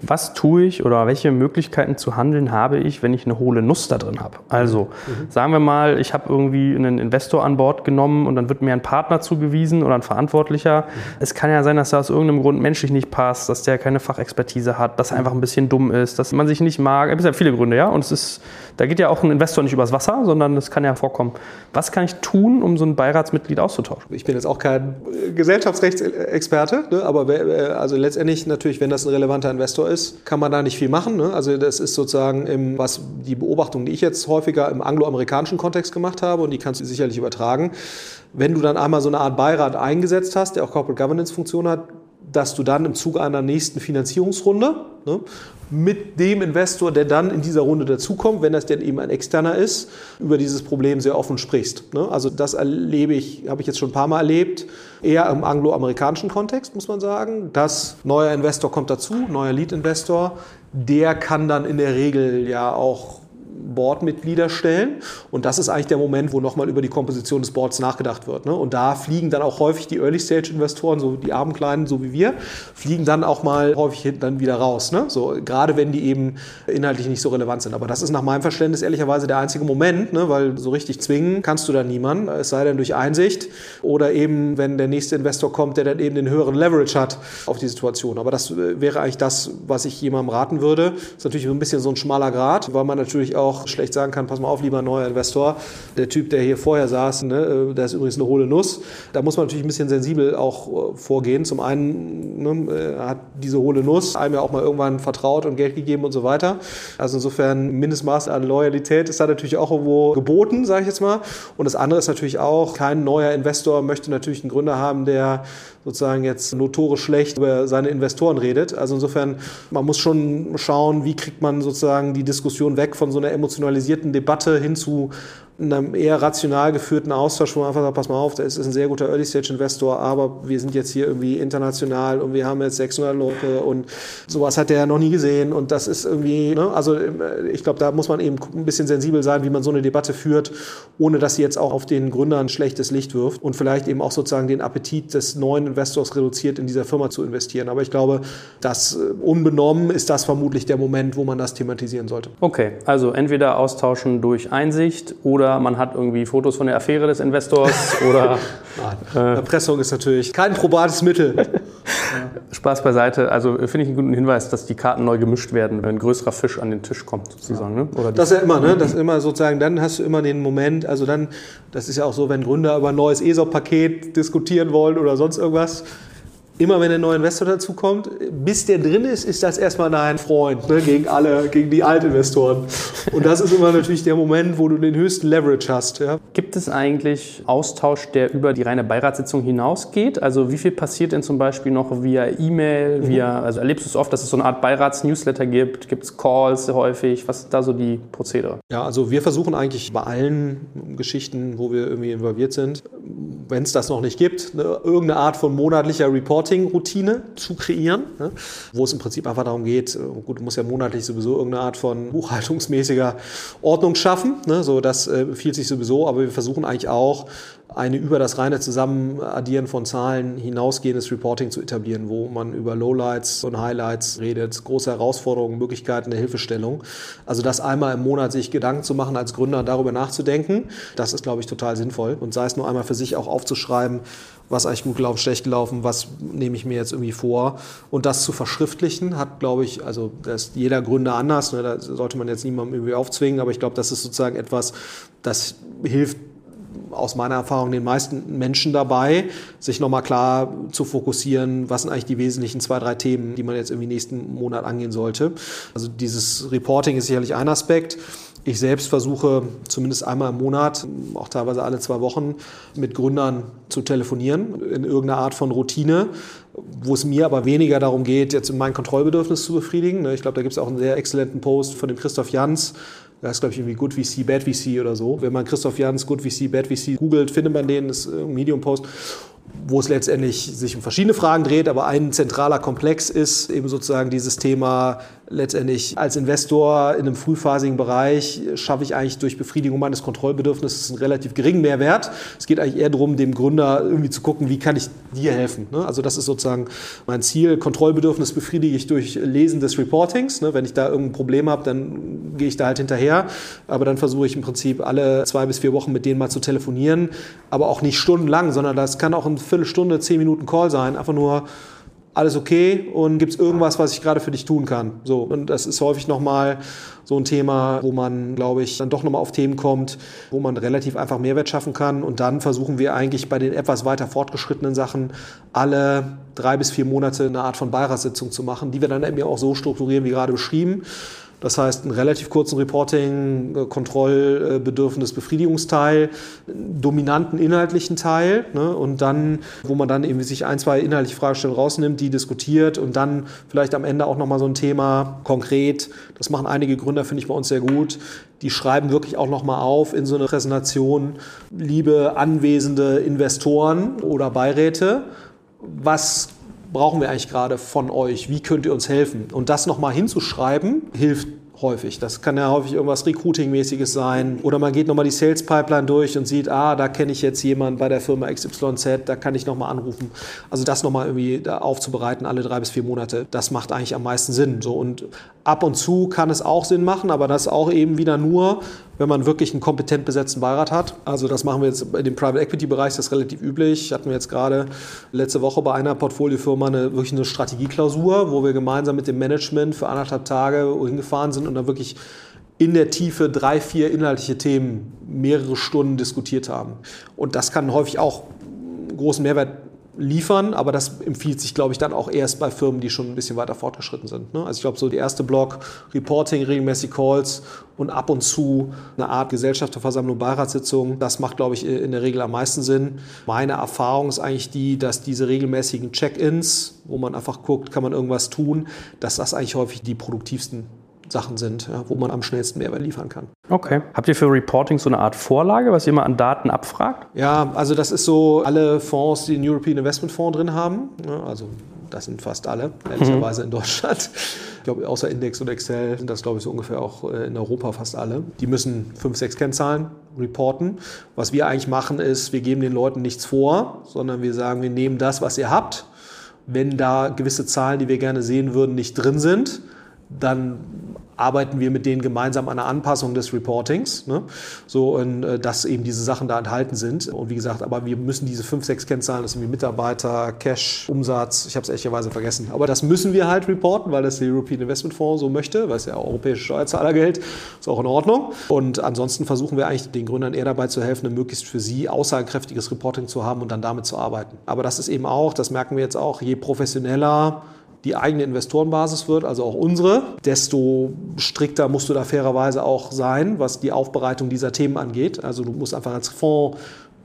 Was tue ich oder welche Möglichkeiten zu handeln habe ich, wenn ich eine hohle Nuss da drin habe? Also mhm. sagen wir mal, ich habe irgendwie einen Investor an Bord genommen und dann wird mir ein Partner zugewiesen oder ein Verantwortlicher. Mhm. Es kann ja sein, dass er aus irgendeinem Grund menschlich nicht passt, dass der keine Fachexpertise hat, dass er einfach ein bisschen dumm ist, dass man sich nicht mag. Es gibt ja viele Gründe, ja. Und es ist, da geht ja auch ein Investor nicht übers Wasser, sondern es kann ja vorkommen. Was kann ich tun, um so ein Beiratsmitglied auszutauschen? Ich bin jetzt auch kein Gesellschaftsrechtsexperte, ne? aber also letztendlich natürlich, wenn das ein relevanter Investor ist, kann man da nicht viel machen. Ne? Also das ist sozusagen im, was die Beobachtung, die ich jetzt häufiger im angloamerikanischen Kontext gemacht habe und die kannst du sicherlich übertragen. Wenn du dann einmal so eine Art Beirat eingesetzt hast, der auch Corporate Governance Funktion hat, dass du dann im Zuge einer nächsten Finanzierungsrunde ne, mit dem Investor, der dann in dieser Runde dazukommt, wenn das denn eben ein externer ist, über dieses Problem sehr offen sprichst. Ne? Also das erlebe ich, habe ich jetzt schon ein paar Mal erlebt, eher im angloamerikanischen Kontext, muss man sagen. Das neuer Investor kommt dazu, neuer Lead-Investor, der kann dann in der Regel ja auch Boardmitglieder stellen. Und das ist eigentlich der Moment, wo nochmal über die Komposition des Boards nachgedacht wird. Ne? Und da fliegen dann auch häufig die Early-Stage-Investoren, so die armen Kleinen, so wie wir, fliegen dann auch mal häufig hinten dann wieder raus. Ne? So, gerade wenn die eben inhaltlich nicht so relevant sind. Aber das ist nach meinem Verständnis ehrlicherweise der einzige Moment, ne? weil so richtig zwingen kannst du da niemanden, es sei denn durch Einsicht oder eben, wenn der nächste Investor kommt, der dann eben den höheren Leverage hat auf die Situation. Aber das äh, wäre eigentlich das, was ich jemandem raten würde. Das ist natürlich ein bisschen so ein schmaler Grad, weil man natürlich auch schlecht sagen kann, pass mal auf, lieber neuer Investor, der Typ, der hier vorher saß, ne, der ist übrigens eine hohle Nuss. Da muss man natürlich ein bisschen sensibel auch äh, vorgehen. Zum einen ne, äh, hat diese hohle Nuss einem ja auch mal irgendwann vertraut und Geld gegeben und so weiter. Also insofern Mindestmaß an Loyalität ist da natürlich auch irgendwo geboten, sage ich jetzt mal. Und das andere ist natürlich auch, kein neuer Investor möchte natürlich einen Gründer haben, der sozusagen jetzt notorisch schlecht über seine Investoren redet. Also insofern, man muss schon schauen, wie kriegt man sozusagen die Diskussion weg von so einer emotionalisierten Debatte hin zu einem eher rational geführten Austausch, wo man einfach sagt, pass mal auf, das ist ein sehr guter Early-Stage-Investor, aber wir sind jetzt hier irgendwie international und wir haben jetzt 600 Leute und sowas hat der noch nie gesehen und das ist irgendwie, ne? also ich glaube, da muss man eben ein bisschen sensibel sein, wie man so eine Debatte führt, ohne dass sie jetzt auch auf den Gründern schlechtes Licht wirft und vielleicht eben auch sozusagen den Appetit des neuen Investors reduziert, in dieser Firma zu investieren. Aber ich glaube, das äh, unbenommen ist das vermutlich der Moment, wo man das thematisieren sollte. Okay, also entweder austauschen durch Einsicht oder oder man hat irgendwie Fotos von der Affäre des Investors oder. Nein. Äh, Erpressung ist natürlich kein probates Mittel. Spaß beiseite. Also finde ich einen guten Hinweis, dass die Karten neu gemischt werden, wenn ein größerer Fisch an den Tisch kommt, sozusagen. Ja. Ne? Oder das ist ja immer, ne? Das ist immer sozusagen, dann hast du immer den Moment, also dann, das ist ja auch so, wenn Gründer über ein neues ESOP-Paket diskutieren wollen oder sonst irgendwas, immer wenn ein neuer Investor dazukommt, bis der drin ist, ist das erstmal dein Freund ne, gegen alle, gegen die Altinvestoren. Und das ist immer natürlich der Moment, wo du den höchsten Leverage hast. Ja. Gibt es eigentlich Austausch, der über die reine Beiratssitzung hinausgeht? Also wie viel passiert denn zum Beispiel noch via E-Mail, mhm. via, also erlebst du es oft, dass es so eine Art Beirats-Newsletter gibt? Gibt es Calls häufig? Was ist da so die Prozedere? Ja, also wir versuchen eigentlich bei allen Geschichten, wo wir irgendwie involviert sind, wenn es das noch nicht gibt, eine, irgendeine Art von monatlicher Reporting-Routine zu kreieren, ne, wo es im Prinzip einfach darum geht, äh, gut, du musst ja monatlich sowieso irgendeine Art von buchhaltungsmäßiger Ordnung schaffen, ne, so das äh, sich sowieso, aber wir versuchen eigentlich auch eine über das reine Zusammenaddieren von Zahlen hinausgehendes Reporting zu etablieren, wo man über Lowlights und Highlights redet, große Herausforderungen, Möglichkeiten der Hilfestellung. Also das einmal im Monat sich Gedanken zu machen als Gründer darüber nachzudenken, das ist, glaube ich, total sinnvoll. Und sei es nur einmal für sich auch aufzuschreiben, was eigentlich gut gelaufen, schlecht gelaufen, was nehme ich mir jetzt irgendwie vor. Und das zu verschriftlichen hat, glaube ich, also das ist jeder Gründer anders, ne, da sollte man jetzt niemandem irgendwie aufzwingen, aber ich glaube, das ist sozusagen etwas, das hilft aus meiner Erfahrung den meisten Menschen dabei, sich nochmal klar zu fokussieren, was sind eigentlich die wesentlichen zwei, drei Themen, die man jetzt irgendwie nächsten Monat angehen sollte. Also dieses Reporting ist sicherlich ein Aspekt. Ich selbst versuche zumindest einmal im Monat, auch teilweise alle zwei Wochen, mit Gründern zu telefonieren in irgendeiner Art von Routine, wo es mir aber weniger darum geht, jetzt mein Kontrollbedürfnis zu befriedigen. Ich glaube, da gibt es auch einen sehr exzellenten Post von dem Christoph Jans, das ist, glaube ich, irgendwie Good VC, Bad VC oder so. Wenn man Christoph Jans Good VC, Bad VC googelt, findet man den, das ist ein Medium-Post wo es letztendlich sich um verschiedene Fragen dreht, aber ein zentraler Komplex ist eben sozusagen dieses Thema letztendlich als Investor in einem frühphasigen Bereich schaffe ich eigentlich durch Befriedigung meines Kontrollbedürfnisses einen relativ geringen Mehrwert. Es geht eigentlich eher darum, dem Gründer irgendwie zu gucken, wie kann ich dir helfen. Ne? Also das ist sozusagen mein Ziel. Kontrollbedürfnis befriedige ich durch Lesen des Reportings. Ne? Wenn ich da irgendein Problem habe, dann gehe ich da halt hinterher. Aber dann versuche ich im Prinzip alle zwei bis vier Wochen mit denen mal zu telefonieren. Aber auch nicht stundenlang, sondern das kann auch ein Viertelstunde, zehn Minuten Call sein. Einfach nur alles okay und gibt es irgendwas, was ich gerade für dich tun kann? So, und das ist häufig nochmal so ein Thema, wo man, glaube ich, dann doch nochmal auf Themen kommt, wo man relativ einfach Mehrwert schaffen kann. Und dann versuchen wir eigentlich bei den etwas weiter fortgeschrittenen Sachen alle drei bis vier Monate eine Art von Beiratssitzung zu machen, die wir dann eben auch so strukturieren, wie gerade beschrieben Das heißt, einen relativ kurzen Reporting, Kontrollbedürfnis, Befriedigungsteil, dominanten inhaltlichen Teil ne? und dann, wo man dann eben sich ein, zwei inhaltliche Fragestellungen rausnimmt, die diskutiert und dann vielleicht am Ende auch nochmal so ein Thema konkret. Das machen einige Gründer, finde ich bei uns sehr gut. Die schreiben wirklich auch nochmal auf in so einer Präsentation, liebe anwesende Investoren oder Beiräte, was brauchen wir eigentlich gerade von euch? Wie könnt ihr uns helfen? Und das nochmal hinzuschreiben, hilft häufig. Das kann ja häufig irgendwas Recruiting-mäßiges sein. Oder man geht nochmal die Sales-Pipeline durch und sieht, ah, da kenne ich jetzt jemanden bei der Firma XYZ, da kann ich nochmal anrufen. Also das nochmal irgendwie da aufzubereiten, alle drei bis vier Monate, das macht eigentlich am meisten Sinn. So, und ab und zu kann es auch Sinn machen, aber das auch eben wieder nur, wenn man wirklich einen kompetent besetzten Beirat hat. Also das machen wir jetzt in dem Private Equity Bereich, das ist relativ üblich. Hatten wir jetzt gerade letzte Woche bei einer Portfoliofirma eine, wirklich eine Strategieklausur, wo wir gemeinsam mit dem Management für anderthalb Tage hingefahren sind und dann wirklich in der Tiefe drei, vier inhaltliche Themen mehrere Stunden diskutiert haben. Und das kann häufig auch großen Mehrwert liefern, aber das empfiehlt sich, glaube ich, dann auch erst bei Firmen, die schon ein bisschen weiter fortgeschritten sind. Ne? Also ich glaube, so der erste Block, Reporting, regelmäßig Calls und ab und zu eine Art Gesellschafterversammlung, Beiratssitzung, das macht, glaube ich, in der Regel am meisten Sinn. Meine Erfahrung ist eigentlich die, dass diese regelmäßigen Check-ins, wo man einfach guckt, kann man irgendwas tun, dass das eigentlich häufig die produktivsten Sachen sind, ja, wo man am schnellsten Mehrwert liefern kann. Okay. Habt ihr für Reporting so eine Art Vorlage, was ihr immer an Daten abfragt? Ja, also das ist so alle Fonds, die den European Investment Fonds drin haben. Ja, also das sind fast alle, ehrlicherweise mhm. in Deutschland. Ich glaube, außer Index und Excel sind das, glaube ich, so ungefähr auch äh, in Europa fast alle. Die müssen fünf, sechs Kennzahlen reporten. Was wir eigentlich machen, ist, wir geben den Leuten nichts vor, sondern wir sagen, wir nehmen das, was ihr habt. Wenn da gewisse Zahlen, die wir gerne sehen würden, nicht drin sind, dann arbeiten wir mit denen gemeinsam an einer Anpassung des Reportings, ne? so und, äh, dass eben diese Sachen da enthalten sind. Und wie gesagt, aber wir müssen diese fünf, sechs Kennzahlen, das sind wie Mitarbeiter, Cash, Umsatz, ich habe es ehrlicherweise vergessen. Aber das müssen wir halt reporten, weil das der European Investment Fonds so möchte, weil es ja europäische Steuerzahlergeld ist auch in Ordnung. Und ansonsten versuchen wir eigentlich den Gründern eher dabei zu helfen, möglichst für sie aussagekräftiges Reporting zu haben und dann damit zu arbeiten. Aber das ist eben auch, das merken wir jetzt auch, je professioneller die eigene Investorenbasis wird, also auch unsere, desto strikter musst du da fairerweise auch sein, was die Aufbereitung dieser Themen angeht. Also du musst einfach als Fonds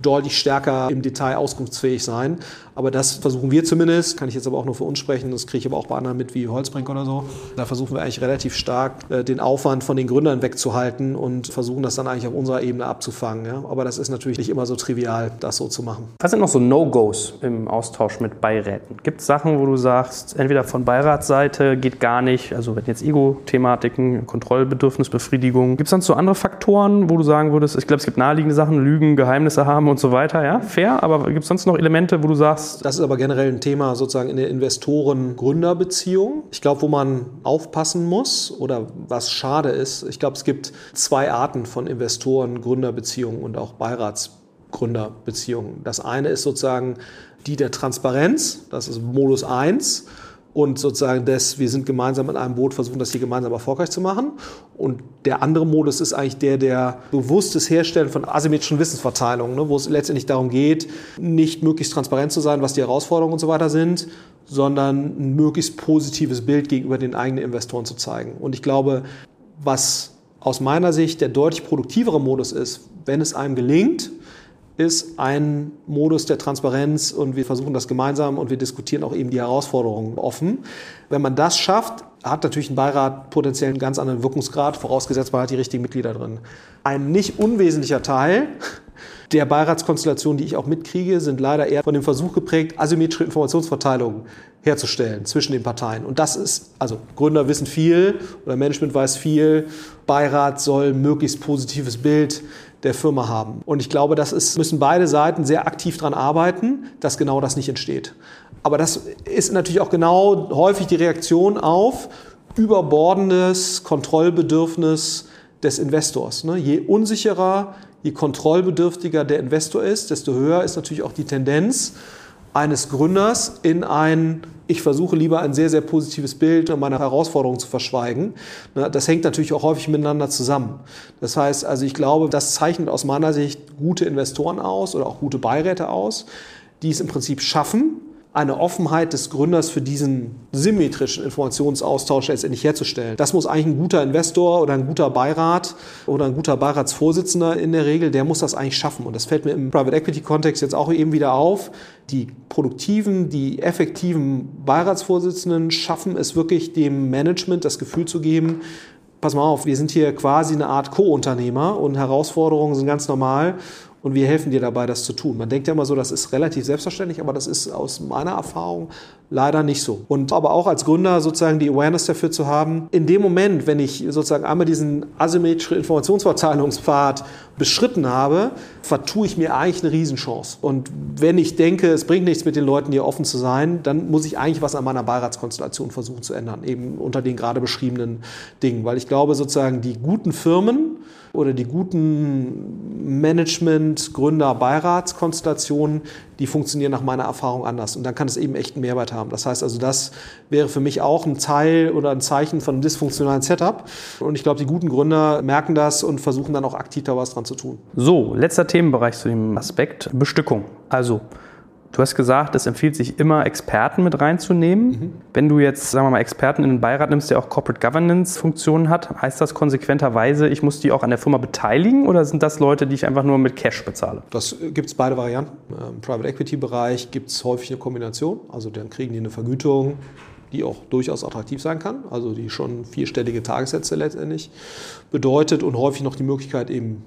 deutlich stärker im Detail auskunftsfähig sein. Aber das versuchen wir zumindest, kann ich jetzt aber auch nur für uns sprechen, das kriege ich aber auch bei anderen mit wie Holzbrink oder so. Da versuchen wir eigentlich relativ stark äh, den Aufwand von den Gründern wegzuhalten und versuchen das dann eigentlich auf unserer Ebene abzufangen. Aber das ist natürlich nicht immer so trivial, das so zu machen. Was sind noch so No-Gos im Austausch mit Beiräten? Gibt es Sachen, wo du sagst, entweder von Beiratsseite geht gar nicht, also wenn jetzt Ego-Thematiken, Kontrollbedürfnisbefriedigung, gibt es dann so andere Faktoren, wo du sagen würdest, ich glaube, es gibt naheliegende Sachen, Lügen, Geheimnisse haben und so weiter, ja, fair, aber gibt es sonst noch Elemente, wo du sagst, das, ist aber generell ein Thema sozusagen in der Investoren-Gründer-Beziehung. Ich glaube, wo man aufpassen muss oder was schade ist, ich glaube, es gibt zwei Arten von Investoren-Gründer-Beziehungen und auch Beiratsgründerbeziehungen. Das eine ist sozusagen die der Transparenz, das ist Modus 1 und sozusagen das, wir sind gemeinsam in einem Boot, versuchen das hier gemeinsam erfolgreich zu machen. Und der andere Modus ist eigentlich der der bewusstes Herstellen von asymmetrischen Wissensverteilungen, ne, wo es letztendlich darum geht, nicht möglichst transparent zu sein, was die Herausforderungen und so weiter sind, sondern ein möglichst positives Bild gegenüber den eigenen Investoren zu zeigen. Und ich glaube, was aus meiner Sicht der deutlich produktivere Modus ist, wenn es einem gelingt, ist ein Modus der Transparenz und wir versuchen das gemeinsam und wir diskutieren auch eben die Herausforderungen offen. Wenn man das schafft, hat natürlich ein Beirat potenziell einen ganz anderen Wirkungsgrad, vorausgesetzt man hat die richtigen Mitglieder drin. Ein nicht unwesentlicher Teil der Beiratskonstellation, die ich auch mitkriege, sind leider eher von dem Versuch geprägt, asymmetrische Informationsverteilung herzustellen zwischen den Parteien. Und das ist, also Gründer wissen viel oder Management weiß viel, Beirat soll möglichst positives Bild der Firma haben. Und ich glaube, das ist, müssen beide Seiten sehr aktiv daran arbeiten, dass genau das nicht entsteht. Aber das ist natürlich auch genau häufig die Reaktion auf überbordendes Kontrollbedürfnis des Investors. Ne? Je unsicherer, je kontrollbedürftiger der Investor ist, desto höher ist natürlich auch die Tendenz eines Gründers in ein ich versuche lieber ein sehr, sehr positives Bild meiner Herausforderungen zu verschweigen. Das hängt natürlich auch häufig miteinander zusammen. Das heißt, also ich glaube, das zeichnet aus meiner Sicht gute Investoren aus oder auch gute Beiräte aus, die es im Prinzip schaffen, eine Offenheit des Gründers für diesen symmetrischen Informationsaustausch letztendlich herzustellen. Das muss eigentlich ein guter Investor oder ein guter Beirat oder ein guter Beiratsvorsitzender in der Regel, der muss das eigentlich schaffen. Und das fällt mir im Private Equity Kontext jetzt auch eben wieder auf. Die produktiven, die effektiven Beiratsvorsitzenden schaffen es wirklich dem Management das Gefühl zu geben, pass mal auf, wir sind hier quasi eine Art Co-Unternehmer und Herausforderungen sind ganz normal und wir helfen dir dabei, das zu tun. Man denkt ja immer so, das ist relativ selbstverständlich, aber das ist aus meiner Erfahrung leider nicht so. Und aber auch als Gründer sozusagen die Awareness dafür zu haben, in dem Moment, wenn ich sozusagen einmal diesen asymmetrischen Informationsverteilungspfad beschritten habe, vertue ich mir eigentlich eine Riesenchance. Und wenn ich denke, es bringt nichts mit den Leuten hier offen zu sein, dann muss ich eigentlich was an meiner Beiratskonstellation versuchen zu ändern, eben unter den gerade beschriebenen Dingen. Weil ich glaube sozusagen, die guten Firmen, oder die guten Management, Gründer, Beiratskonstellationen, die funktionieren nach meiner Erfahrung anders. Und dann kann es eben echt einen Mehrwert haben. Das heißt also, das wäre für mich auch ein Teil oder ein Zeichen von einem dysfunktionalen Setup. Und ich glaube, die guten Gründer merken das und versuchen dann auch aktiv da was dran zu tun. So, letzter Themenbereich zu dem Aspekt Bestückung. Also Du hast gesagt, es empfiehlt sich immer, Experten mit reinzunehmen. Mhm. Wenn du jetzt, sagen wir mal, Experten in den Beirat nimmst, der auch Corporate Governance-Funktionen hat, heißt das konsequenterweise, ich muss die auch an der Firma beteiligen oder sind das Leute, die ich einfach nur mit Cash bezahle? Das gibt es beide Varianten. Im Private Equity-Bereich gibt es häufig eine Kombination. Also dann kriegen die eine Vergütung, die auch durchaus attraktiv sein kann, also die schon vierstellige Tagessätze letztendlich bedeutet und häufig noch die Möglichkeit eben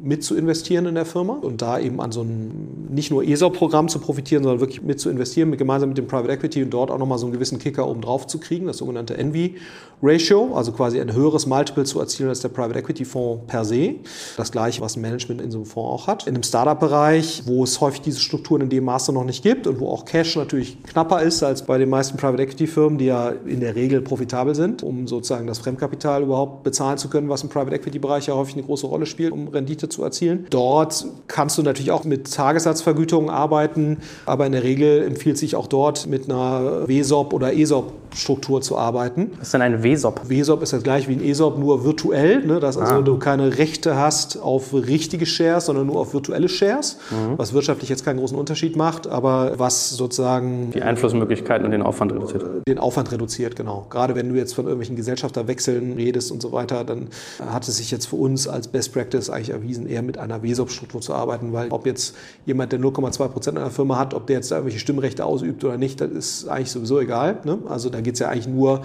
mit zu investieren in der Firma und da eben an so einem nicht nur ESOP-Programm zu profitieren, sondern wirklich mit zu investieren, mit, gemeinsam mit dem Private Equity und dort auch nochmal so einen gewissen Kicker oben drauf zu kriegen, das sogenannte Envy Ratio, also quasi ein höheres Multiple zu erzielen als der Private Equity Fonds per se. Das gleiche, was ein Management in so einem Fonds auch hat. In einem Startup-Bereich, wo es häufig diese Strukturen in dem Maße noch nicht gibt und wo auch Cash natürlich knapper ist als bei den meisten Private Equity Firmen, die ja in der Regel profitabel sind, um sozusagen das Fremdkapital überhaupt bezahlen zu können, was im Private Equity Bereich ja häufig eine große Rolle spielt, um Rendite zu erzielen. Dort kannst du natürlich auch mit Tagessatzvergütungen arbeiten, aber in der Regel empfiehlt sich auch dort mit einer WSOP oder ESOP-Struktur zu arbeiten. Was ist denn eine WSOP? WSOP ist das gleich wie ein ESOP, nur virtuell, ne? dass also ah. du keine Rechte hast auf richtige Shares, sondern nur auf virtuelle Shares, mhm. was wirtschaftlich jetzt keinen großen Unterschied macht, aber was sozusagen die Einflussmöglichkeiten und den Aufwand reduziert. Den Aufwand reduziert, genau. Gerade wenn du jetzt von irgendwelchen Gesellschafterwechseln redest und so weiter, dann hat es sich jetzt für uns als Best Practice eigentlich erwiesen, eher mit einer WSOP-Struktur zu arbeiten, weil ob jetzt jemand, der 0,2 Prozent einer Firma hat, ob der jetzt da irgendwelche Stimmrechte ausübt oder nicht, das ist eigentlich sowieso egal. Ne? Also da geht es ja eigentlich nur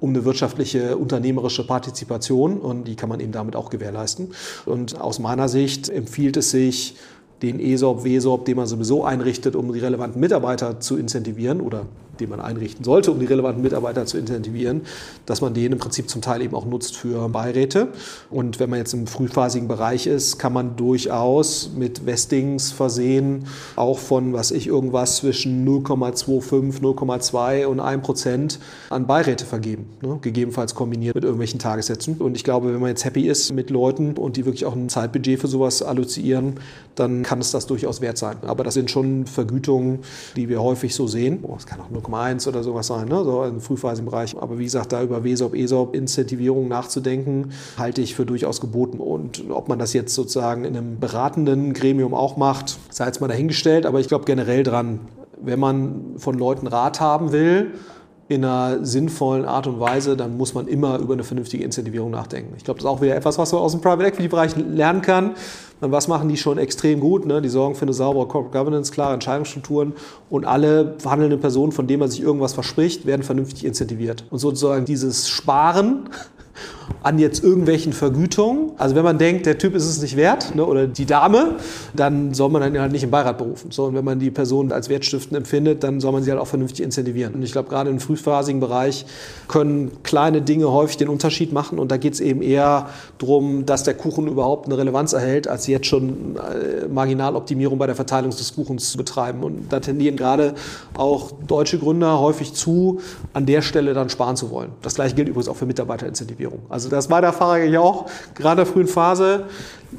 um eine wirtschaftliche, unternehmerische Partizipation und die kann man eben damit auch gewährleisten. Und aus meiner Sicht empfiehlt es sich, den ESOP, WSOP, den man sowieso einrichtet, um die relevanten Mitarbeiter zu incentivieren oder den man einrichten sollte, um die relevanten Mitarbeiter zu incentivieren, dass man den im Prinzip zum Teil eben auch nutzt für Beiräte. Und wenn man jetzt im frühphasigen Bereich ist, kann man durchaus mit Vestings versehen, auch von, was ich, irgendwas zwischen 0,25, 0,2 und 1 Prozent an Beiräte vergeben. Ne? Gegebenenfalls kombiniert mit irgendwelchen Tagessätzen. Und ich glaube, wenn man jetzt happy ist mit Leuten und die wirklich auch ein Zeitbudget für sowas allozieren, dann kann es das durchaus wert sein. Aber das sind schon Vergütungen, die wir häufig so sehen. Oh, kann auch 0,1 oder sowas sein, ne? so im frühphasigem Bereich. Aber wie gesagt, da über WESOP, ESOP, Incentivierung nachzudenken, halte ich für durchaus geboten. Und ob man das jetzt sozusagen in einem beratenden Gremium auch macht, sei jetzt mal dahingestellt. Aber ich glaube generell dran, wenn man von Leuten Rat haben will, in einer sinnvollen Art und Weise, dann muss man immer über eine vernünftige Incentivierung nachdenken. Ich glaube, das ist auch wieder etwas, was man aus dem Private Equity Bereich lernen kann. Was machen die schon extrem gut? Ne? Die sorgen für eine saubere Corporate Governance, klare Entscheidungsstrukturen und alle verhandelnden Personen, von denen man sich irgendwas verspricht, werden vernünftig incentiviert. Und sozusagen dieses Sparen an jetzt irgendwelchen Vergütungen. Also wenn man denkt, der Typ ist es nicht wert ne, oder die Dame, dann soll man dann halt nicht im Beirat berufen. So, und wenn man die Person als wertstiftend empfindet, dann soll man sie halt auch vernünftig incentivieren. Und ich glaube, gerade im frühphasigen Bereich können kleine Dinge häufig den Unterschied machen. Und da geht es eben eher darum, dass der Kuchen überhaupt eine Relevanz erhält, als jetzt schon äh, Marginaloptimierung bei der Verteilung des Kuchens zu betreiben. Und da tendieren gerade auch deutsche Gründer häufig zu, an der Stelle dann sparen zu wollen. Das gleiche gilt übrigens auch für Mitarbeiterincentivierung. Also das war der Fahrer ja auch, gerade in der frühen Phase,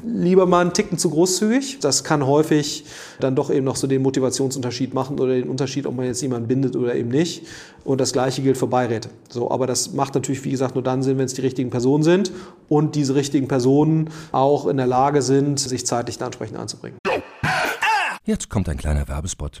lieber mal einen Ticken zu großzügig. Das kann häufig dann doch eben noch so den Motivationsunterschied machen oder den Unterschied, ob man jetzt jemanden bindet oder eben nicht. Und das Gleiche gilt für Beiräte. So, aber das macht natürlich, wie gesagt, nur dann Sinn, wenn es die richtigen Personen sind und diese richtigen Personen auch in der Lage sind, sich zeitlich da entsprechend anzubringen. Jetzt kommt ein kleiner Werbespot.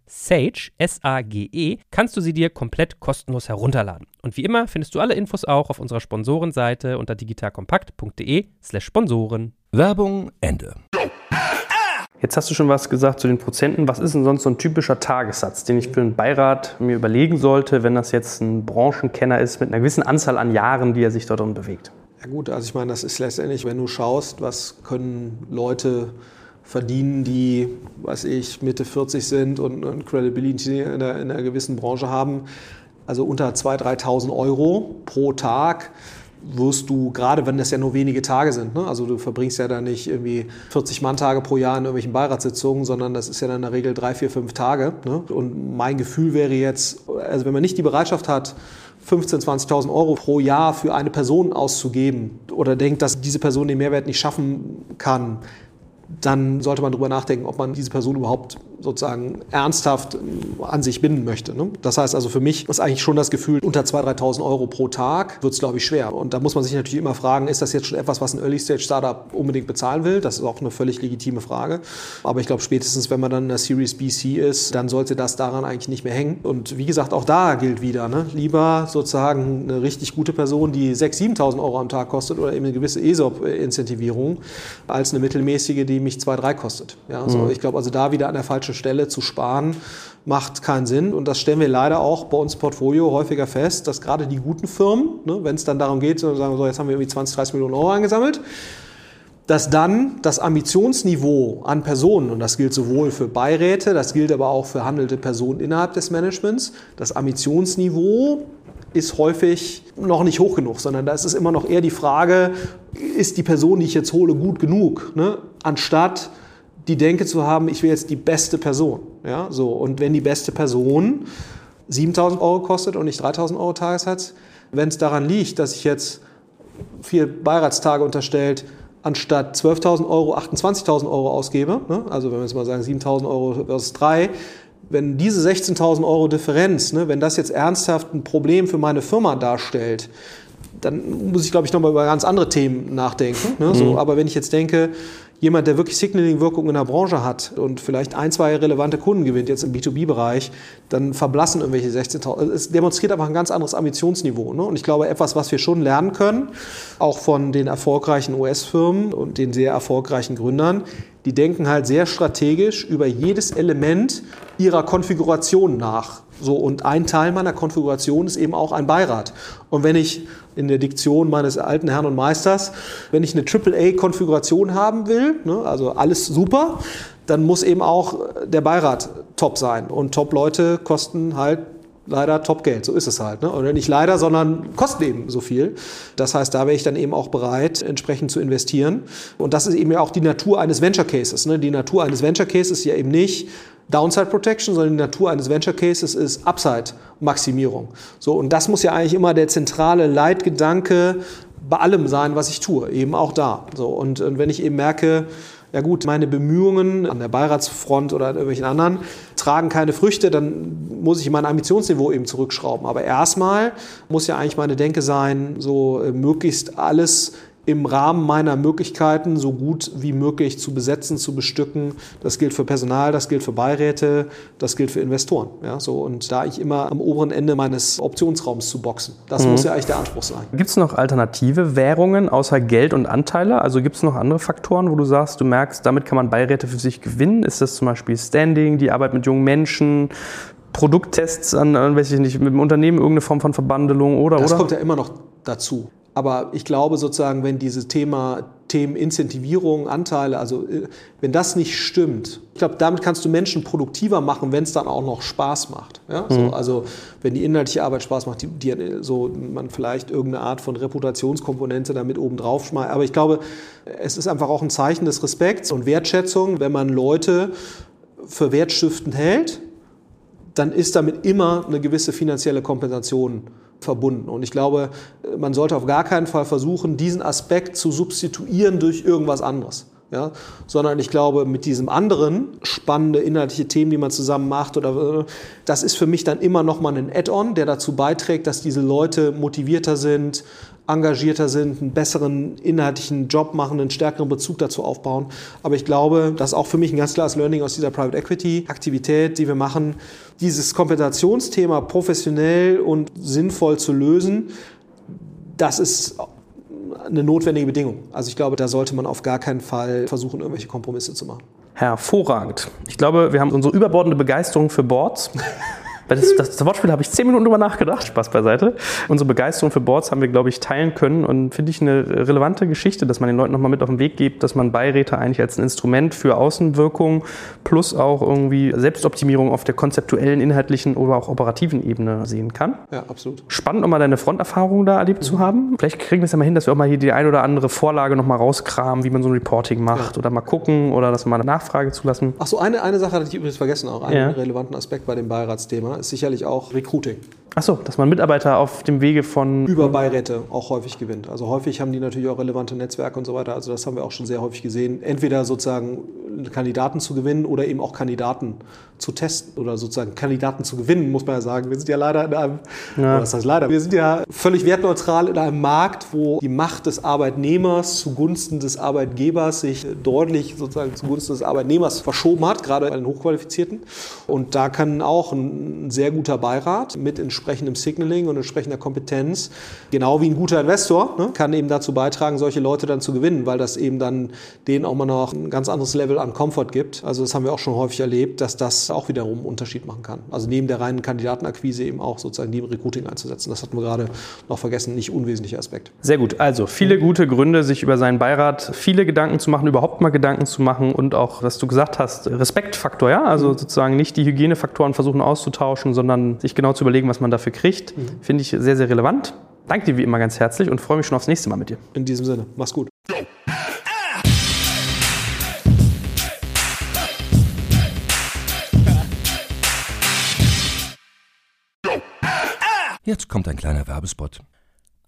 Sage, S-A-G-E, kannst du sie dir komplett kostenlos herunterladen. Und wie immer findest du alle Infos auch auf unserer Sponsorenseite unter digitalkompakt.de slash Sponsoren. Werbung Ende. Jetzt hast du schon was gesagt zu den Prozenten. Was ist denn sonst so ein typischer Tagessatz, den ich für einen Beirat mir überlegen sollte, wenn das jetzt ein Branchenkenner ist mit einer gewissen Anzahl an Jahren, die er sich dort drin bewegt? Ja gut, also ich meine, das ist letztendlich, wenn du schaust, was können Leute verdienen, die, weiß ich, Mitte 40 sind und, und Credibility in einer, in einer, gewissen Branche haben. Also unter 2.000, 3.000 Euro pro Tag wirst du, gerade wenn das ja nur wenige Tage sind, ne? also du verbringst ja da nicht irgendwie 40 Manntage pro Jahr in irgendwelchen Beiratssitzungen, sondern das ist ja dann in der Regel drei, vier, fünf Tage. Ne? Und mein Gefühl wäre jetzt, also wenn man nicht die Bereitschaft hat, 15.000, 20.000 Euro pro Jahr für eine Person auszugeben oder denkt, dass diese Person den Mehrwert nicht schaffen kann, dann sollte man darüber nachdenken, ob man diese Person überhaupt sozusagen ernsthaft an sich binden möchte. Ne? Das heißt also für mich ist eigentlich schon das Gefühl, unter 2.000, 3.000 Euro pro Tag wird es, glaube ich, schwer. Und da muss man sich natürlich immer fragen, ist das jetzt schon etwas, was ein Early-Stage-Startup unbedingt bezahlen will? Das ist auch eine völlig legitime Frage. Aber ich glaube, spätestens, wenn man dann in der Series BC ist, dann sollte das daran eigentlich nicht mehr hängen. Und wie gesagt, auch da gilt wieder, ne? lieber sozusagen eine richtig gute Person, die 6.000, 7.000 Euro am Tag kostet oder eben eine gewisse ESOP-Incentivierung, als eine mittelmäßige, die mich 2.000, 3.000 kostet. Ja, so, mhm. Ich glaube also da wieder an der falschen Stelle zu sparen, macht keinen Sinn. Und das stellen wir leider auch bei uns im Portfolio häufiger fest, dass gerade die guten Firmen, ne, wenn es dann darum geht, zu sagen, so, jetzt haben wir irgendwie 20, 30 Millionen Euro angesammelt, dass dann das Ambitionsniveau an Personen, und das gilt sowohl für Beiräte, das gilt aber auch für handelte Personen innerhalb des Managements, das Ambitionsniveau ist häufig noch nicht hoch genug, sondern da ist es immer noch eher die Frage, ist die Person, die ich jetzt hole, gut genug, ne? anstatt die Denke zu haben, ich will jetzt die beste Person. Ja, so. Und wenn die beste Person 7000 Euro kostet und nicht 3000 Euro Tagessatz, wenn es daran liegt, dass ich jetzt vier Beiratstage unterstellt, anstatt 12.000 Euro 28.000 Euro ausgebe, ne? also wenn wir jetzt mal sagen 7.000 Euro versus 3, wenn diese 16.000 Euro Differenz, ne, wenn das jetzt ernsthaft ein Problem für meine Firma darstellt, dann muss ich, glaube ich, nochmal über ganz andere Themen nachdenken. Ne? So, mhm. Aber wenn ich jetzt denke, jemand, der wirklich Signaling-Wirkung in der Branche hat und vielleicht ein, zwei relevante Kunden gewinnt, jetzt im B2B-Bereich, dann verblassen irgendwelche 16.000. Es demonstriert einfach ein ganz anderes Ambitionsniveau. Ne? Und ich glaube, etwas, was wir schon lernen können, auch von den erfolgreichen US-Firmen und den sehr erfolgreichen Gründern, die denken halt sehr strategisch über jedes Element ihrer Konfiguration nach. So, und ein Teil meiner Konfiguration ist eben auch ein Beirat. Und wenn ich in der Diktion meines alten Herrn und Meisters, wenn ich eine AAA-Konfiguration haben will, ne, also alles super, dann muss eben auch der Beirat top sein. Und Top-Leute kosten halt leider Top-Geld. So ist es halt. Ne? Oder nicht leider, sondern kosten eben so viel. Das heißt, da wäre ich dann eben auch bereit, entsprechend zu investieren. Und das ist eben auch die Natur eines Venture Cases. Ne? Die Natur eines Venture Cases ist ja eben nicht Downside Protection, sondern die Natur eines Venture Cases ist Upside Maximierung. So, und das muss ja eigentlich immer der zentrale Leitgedanke bei allem sein, was ich tue, eben auch da. So, und, und wenn ich eben merke, ja gut, meine Bemühungen an der Beiratsfront oder an irgendwelchen anderen tragen keine Früchte, dann muss ich mein Ambitionsniveau eben zurückschrauben. Aber erstmal muss ja eigentlich meine Denke sein, so äh, möglichst alles im Rahmen meiner Möglichkeiten so gut wie möglich zu besetzen, zu bestücken. Das gilt für Personal, das gilt für Beiräte, das gilt für Investoren. Ja, so, und da ich immer am oberen Ende meines Optionsraums zu boxen. Das mhm. muss ja eigentlich der Anspruch sein. Gibt es noch alternative Währungen außer Geld und Anteile? Also gibt es noch andere Faktoren, wo du sagst, du merkst, damit kann man Beiräte für sich gewinnen? Ist das zum Beispiel Standing, die Arbeit mit jungen Menschen? Produkttests an, an weiß ich nicht, mit dem Unternehmen irgendeine Form von Verbandelung oder das oder? kommt ja immer noch dazu. Aber ich glaube sozusagen, wenn dieses Thema Themen Incentivierung, Anteile, also äh, wenn das nicht stimmt, ich glaube, damit kannst du Menschen produktiver machen, wenn es dann auch noch Spaß macht. Ja? Mhm. So, also wenn die inhaltliche Arbeit Spaß macht, die, die, so man vielleicht irgendeine Art von Reputationskomponente damit oben drauf schmeißt. Aber ich glaube, es ist einfach auch ein Zeichen des Respekts und Wertschätzung, wenn man Leute für wertstiftend hält, dann ist damit immer eine gewisse finanzielle Kompensation verbunden. Und ich glaube, man sollte auf gar keinen Fall versuchen, diesen Aspekt zu substituieren durch irgendwas anderes. Ja, sondern ich glaube, mit diesem anderen spannende inhaltliche Themen, die man zusammen macht, oder das ist für mich dann immer noch mal ein Add-on, der dazu beiträgt, dass diese Leute motivierter sind, engagierter sind, einen besseren inhaltlichen Job machen, einen stärkeren Bezug dazu aufbauen. Aber ich glaube, das ist auch für mich ein ganz klares Learning aus dieser Private Equity Aktivität, die wir machen, dieses Kompensationsthema professionell und sinnvoll zu lösen. Das ist eine notwendige Bedingung. Also ich glaube, da sollte man auf gar keinen Fall versuchen, irgendwelche Kompromisse zu machen. Hervorragend. Ich glaube, wir haben unsere überbordende Begeisterung für Boards. Das, das, das Wortspiel habe ich zehn Minuten drüber nachgedacht, Spaß beiseite. Unsere Begeisterung für Boards haben wir, glaube ich, teilen können und finde ich eine relevante Geschichte, dass man den Leuten nochmal mit auf den Weg gibt, dass man Beiräte eigentlich als ein Instrument für Außenwirkung plus auch irgendwie Selbstoptimierung auf der konzeptuellen, inhaltlichen oder auch operativen Ebene sehen kann. Ja, absolut. Spannend, nochmal deine Fronterfahrung da erlebt mhm. zu haben. Vielleicht kriegen wir es ja mal hin, dass wir auch mal hier die ein oder andere Vorlage nochmal rauskramen, wie man so ein Reporting macht ja. oder mal gucken oder dass wir mal eine Nachfrage zulassen. Ach so, eine, eine Sache hatte ich übrigens vergessen, auch einen ja. relevanten Aspekt bei dem Beiratsthema sicherlich auch Recruiting. Achso, dass man Mitarbeiter auf dem Wege von. Über Beiräte auch häufig gewinnt. Also häufig haben die natürlich auch relevante Netzwerke und so weiter. Also das haben wir auch schon sehr häufig gesehen. Entweder sozusagen Kandidaten zu gewinnen oder eben auch Kandidaten zu testen oder sozusagen Kandidaten zu gewinnen, muss man ja sagen. Wir sind ja leider in einem, ja. was heißt leider, wir sind ja völlig wertneutral in einem Markt, wo die Macht des Arbeitnehmers zugunsten des Arbeitgebers sich deutlich sozusagen zugunsten des Arbeitnehmers verschoben hat, gerade bei den Hochqualifizierten. Und da kann auch ein sehr guter Beirat mit entsprechendem Signaling und entsprechender Kompetenz, genau wie ein guter Investor, ne, kann eben dazu beitragen, solche Leute dann zu gewinnen, weil das eben dann denen auch mal noch ein ganz anderes Level an Komfort gibt. Also das haben wir auch schon häufig erlebt, dass das auch wiederum einen Unterschied machen kann. Also neben der reinen Kandidatenakquise eben auch sozusagen neben Recruiting einzusetzen. Das hatten wir gerade noch vergessen, nicht unwesentlicher Aspekt. Sehr gut. Also viele gute Gründe, sich über seinen Beirat viele Gedanken zu machen, überhaupt mal Gedanken zu machen und auch, was du gesagt hast, Respektfaktor, ja? Also sozusagen nicht die Hygienefaktoren versuchen auszutauschen, sondern sich genau zu überlegen, was man dafür kriegt. Mhm. Finde ich sehr, sehr relevant. Danke dir wie immer ganz herzlich und freue mich schon aufs nächste Mal mit dir. In diesem Sinne, mach's gut. Jetzt kommt ein kleiner Werbespot.